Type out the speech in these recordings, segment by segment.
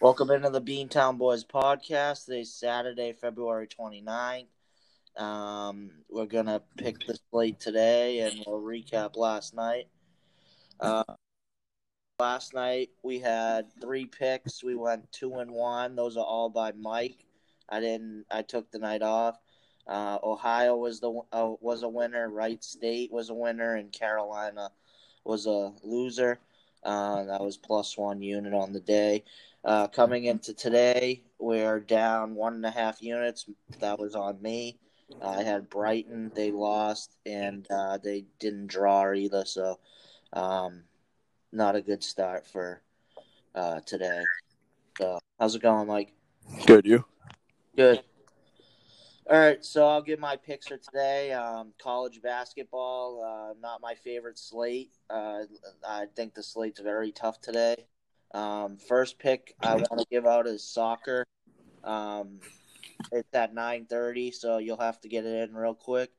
Welcome into the Beantown Boys podcast. Today's Saturday, February 29th. Um, we're going to pick the slate today and we'll recap last night. Uh, last night we had three picks. We went two and one. Those are all by Mike. I didn't. I took the night off. Uh, Ohio was the uh, was a winner. Wright State was a winner, and Carolina was a loser. Uh, that was plus one unit on the day. Uh, coming into today, we're down one and a half units. That was on me. I had Brighton. They lost, and uh, they didn't draw either. So, um, not a good start for uh, today. So, how's it going, Mike? Good, you? Good. All right, so I'll give my picks for today. Um, college basketball, uh, not my favorite slate. Uh, I think the slate's very tough today. Um, first pick I want to give out is soccer. Um, it's at nine thirty, so you'll have to get it in real quick.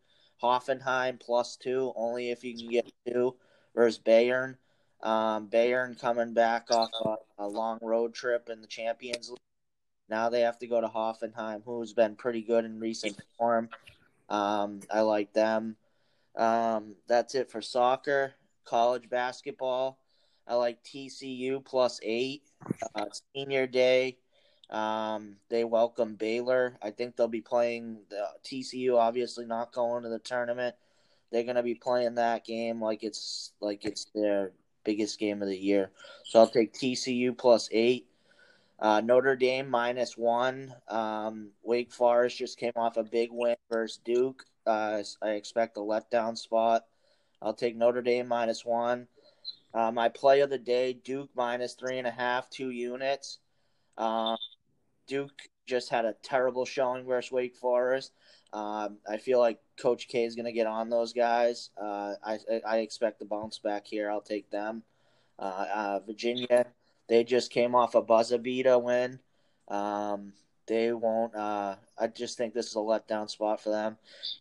Hoffenheim plus two, only if you can get two versus Bayern. Um, Bayern coming back off a, a long road trip in the Champions League. Now they have to go to Hoffenheim, who's been pretty good in recent form. Um, I like them. Um, that's it for soccer. College basketball. I like TCU plus eight. Uh, senior day. Um, they welcome Baylor. I think they'll be playing the TCU. Obviously, not going to the tournament. They're going to be playing that game like it's like it's their biggest game of the year. So I'll take TCU plus eight. Uh, Notre Dame minus one. Um, Wake Forest just came off a big win versus Duke. Uh, I expect a letdown spot. I'll take Notre Dame minus one. Uh, my play of the day: Duke minus three and a half, two units. Uh, Duke just had a terrible showing versus Wake Forest. Um, I feel like Coach K is going to get on those guys. Uh, I I expect the bounce back here. I'll take them. Uh, uh, Virginia, they just came off a buzzer beater win. Um, they won't. Uh, I just think this is a letdown spot for them.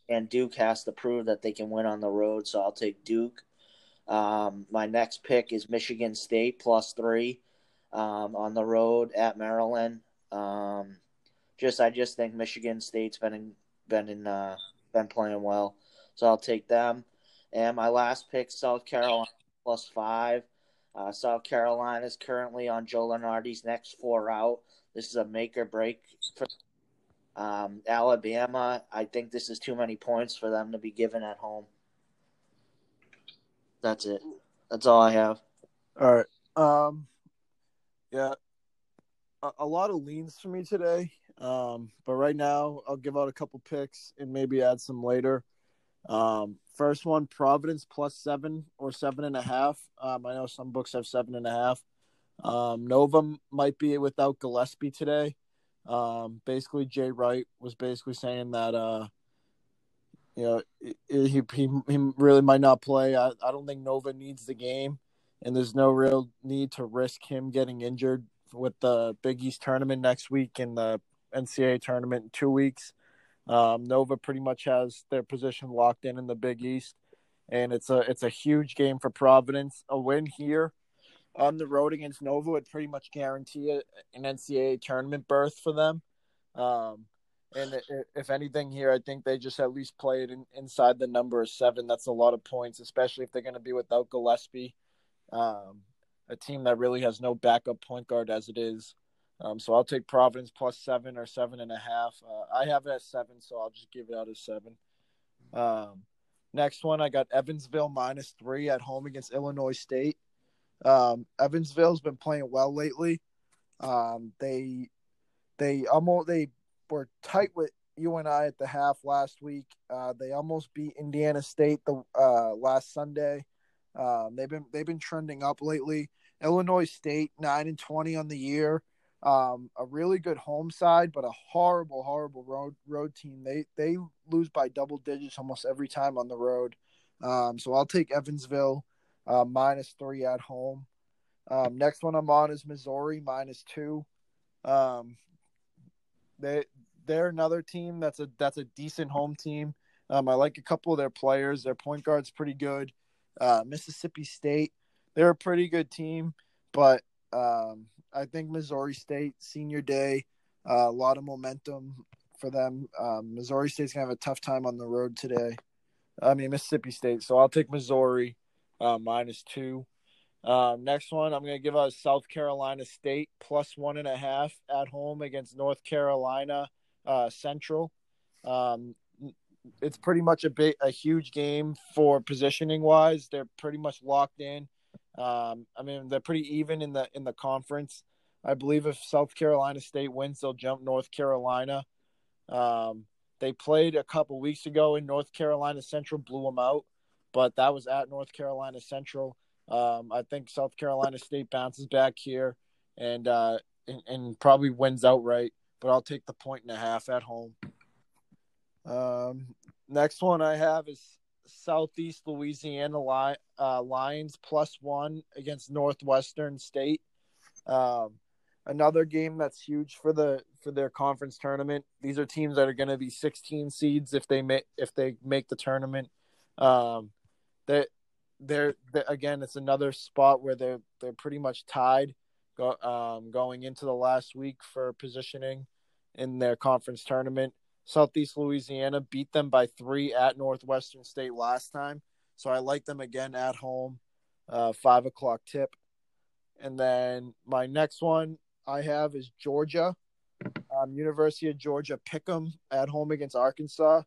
And Duke has to prove that they can win on the road, so I'll take Duke. Um, my next pick is Michigan State plus three um, on the road at Maryland. Um, just I just think Michigan State's been in, been in, uh, been playing well, so I'll take them. And my last pick, South Carolina plus five. Uh, South Carolina is currently on Joe Lunardi's next four out. This is a make or break for um, Alabama. I think this is too many points for them to be given at home. That's it. That's all I have. All right. Um, yeah, a, a lot of leans for me today. Um, but right now, I'll give out a couple picks and maybe add some later. Um, first one, Providence plus seven or seven and a half. Um, I know some books have seven and a half. Um, Nova might be without Gillespie today. Um, basically, Jay Wright was basically saying that uh, you know, he, he, he really might not play. I, I don't think Nova needs the game, and there's no real need to risk him getting injured with the Big East tournament next week and the NCAA tournament in two weeks. Um, Nova pretty much has their position locked in in the Big East, and it's a it's a huge game for Providence. A win here on the road against Nova would pretty much guarantee an NCAA tournament berth for them. Um, and if anything here, I think they just at least play it in, inside the number of seven. That's a lot of points, especially if they're going to be without Gillespie, um, a team that really has no backup point guard as it is. Um, so I'll take Providence plus seven or seven and a half. Uh, I have it at seven, so I'll just give it out as seven. Um, next one, I got Evansville minus three at home against Illinois State. Um, Evansville's been playing well lately. Um, they they almost they were tight with UNI at the half last week. Uh, they almost beat Indiana State the uh, last Sunday. Um, they've been they've been trending up lately. Illinois State nine and twenty on the year. Um, a really good home side, but a horrible, horrible road road team. They they lose by double digits almost every time on the road. Um, so I'll take Evansville uh, minus three at home. Um, next one I'm on is Missouri minus two. Um, they they're another team that's a that's a decent home team. Um, I like a couple of their players. Their point guard's pretty good. Uh, Mississippi State, they're a pretty good team, but Um, I think Missouri State senior day, uh, a lot of momentum for them. Um, Missouri State's gonna have a tough time on the road today. I mean Mississippi State, so I'll take Missouri uh, minus two. Um, next one, I'm gonna give us South Carolina State plus one and a half at home against North Carolina uh, Central. Um, it's pretty much a big, a huge game for positioning wise. They're pretty much locked in. Um, I mean, they're pretty even in the in the conference. I believe if South Carolina State wins, they'll jump North Carolina. Um, they played a couple weeks ago in North Carolina Central, blew them out, but that was at North Carolina Central. Um, I think South Carolina State bounces back here and, uh, and, and probably wins outright, but I'll take the point and a half at home. Um, next one I have is Southeast Louisiana Li- uh, Lions plus one against Northwestern State. Um, another game that's huge for the for their conference tournament. These are teams that are going to be 16 seeds if they make if they make the tournament. Um, that they're, they're, again, it's another spot where they're they're pretty much tied, go, um, going into the last week for positioning in their conference tournament. Southeast Louisiana beat them by three at Northwestern State last time, so I like them again at home. Uh, five o'clock tip, and then my next one I have is Georgia, um, University of Georgia Pick'em at home against Arkansas.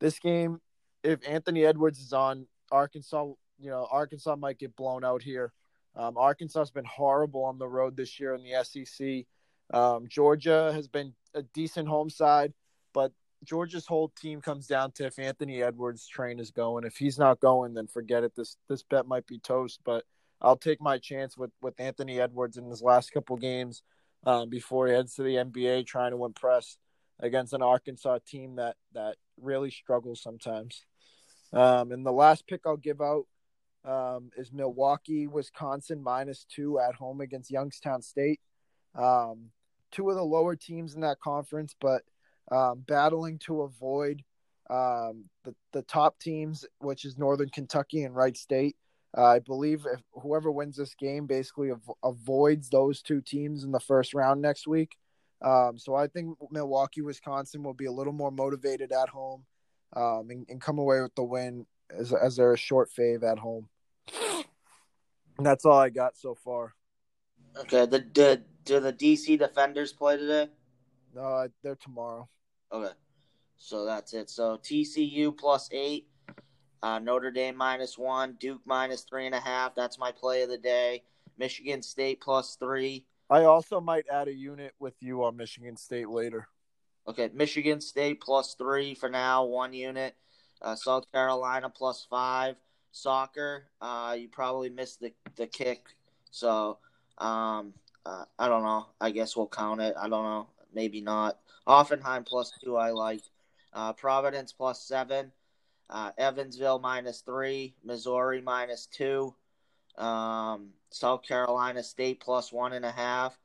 This game, if Anthony Edwards is on, Arkansas, you know, Arkansas might get blown out here. Um, Arkansas has been horrible on the road this year in the SEC. Um, Georgia has been a decent home side, but Georgia's whole team comes down to if Anthony Edwards' train is going. If he's not going, then forget it. This this bet might be toast. But I'll take my chance with with Anthony Edwards in his last couple games um, before he heads to the NBA, trying to impress against an Arkansas team that that really struggles sometimes. Um, and the last pick I'll give out um, is Milwaukee, Wisconsin minus two at home against Youngstown State. Um, two of the lower teams in that conference, but um, battling to avoid um, the the top teams, which is Northern Kentucky and Wright State. Uh, I believe if whoever wins this game basically av- avoids those two teams in the first round next week. Um, so I think Milwaukee, Wisconsin will be a little more motivated at home um, and, and, come away with the win as, as they're a short fave at home. And that's all I got so far. Okay. The, the do the DC Defenders play today? No, they're tomorrow. Okay. So that's it. So TCU plus eight, uh, Notre Dame minus one, Duke minus three and a half. That's my play of the day. Michigan State plus three. I also might add a unit with you on Michigan State later. Okay, Michigan State plus three for now, one unit. Uh, South Carolina plus five. Soccer, uh, you probably missed the, the kick. So, um, uh, I don't know. I guess we'll count it. I don't know. Maybe not. Hoffenheim plus two, I like. Uh, Providence plus seven. Uh, Evansville minus three. Missouri minus two. Um, South Carolina State plus one and a half.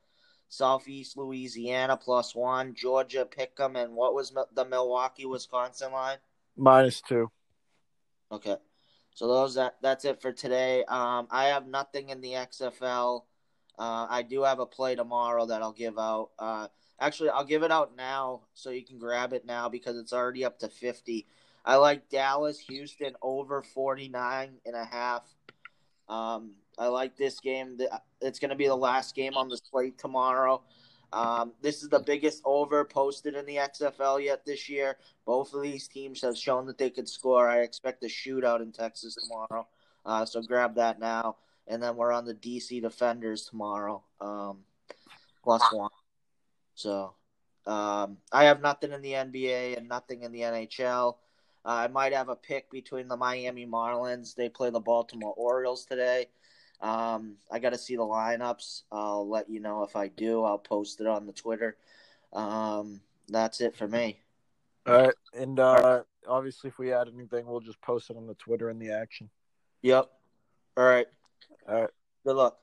Southeast Louisiana plus one. Georgia Pick'em and what was the Milwaukee Wisconsin line? Minus two. Okay, so those that that's it for today. Um, I have nothing in the XFL. Uh, I do have a play tomorrow that I'll give out. Uh, actually, I'll give it out now so you can grab it now because it's already up to 50. I like Dallas, Houston over 49 and a half. Um, I like this game. It's going to be the last game on the slate tomorrow. Um, this is the biggest over posted in the XFL yet this year. Both of these teams have shown that they could score. I expect a shootout in Texas tomorrow. Uh, so grab that now. And then we're on the DC Defenders tomorrow, um, plus one. So um, I have nothing in the NBA and nothing in the NHL. Uh, I might have a pick between the Miami Marlins. They play the Baltimore Orioles today. Um, I got to see the lineups. I'll let you know if I do. I'll post it on the Twitter. Um, that's it for me. All right, and uh, obviously, if we add anything, we'll just post it on the Twitter and the action. Yep. All right. All right. Good luck.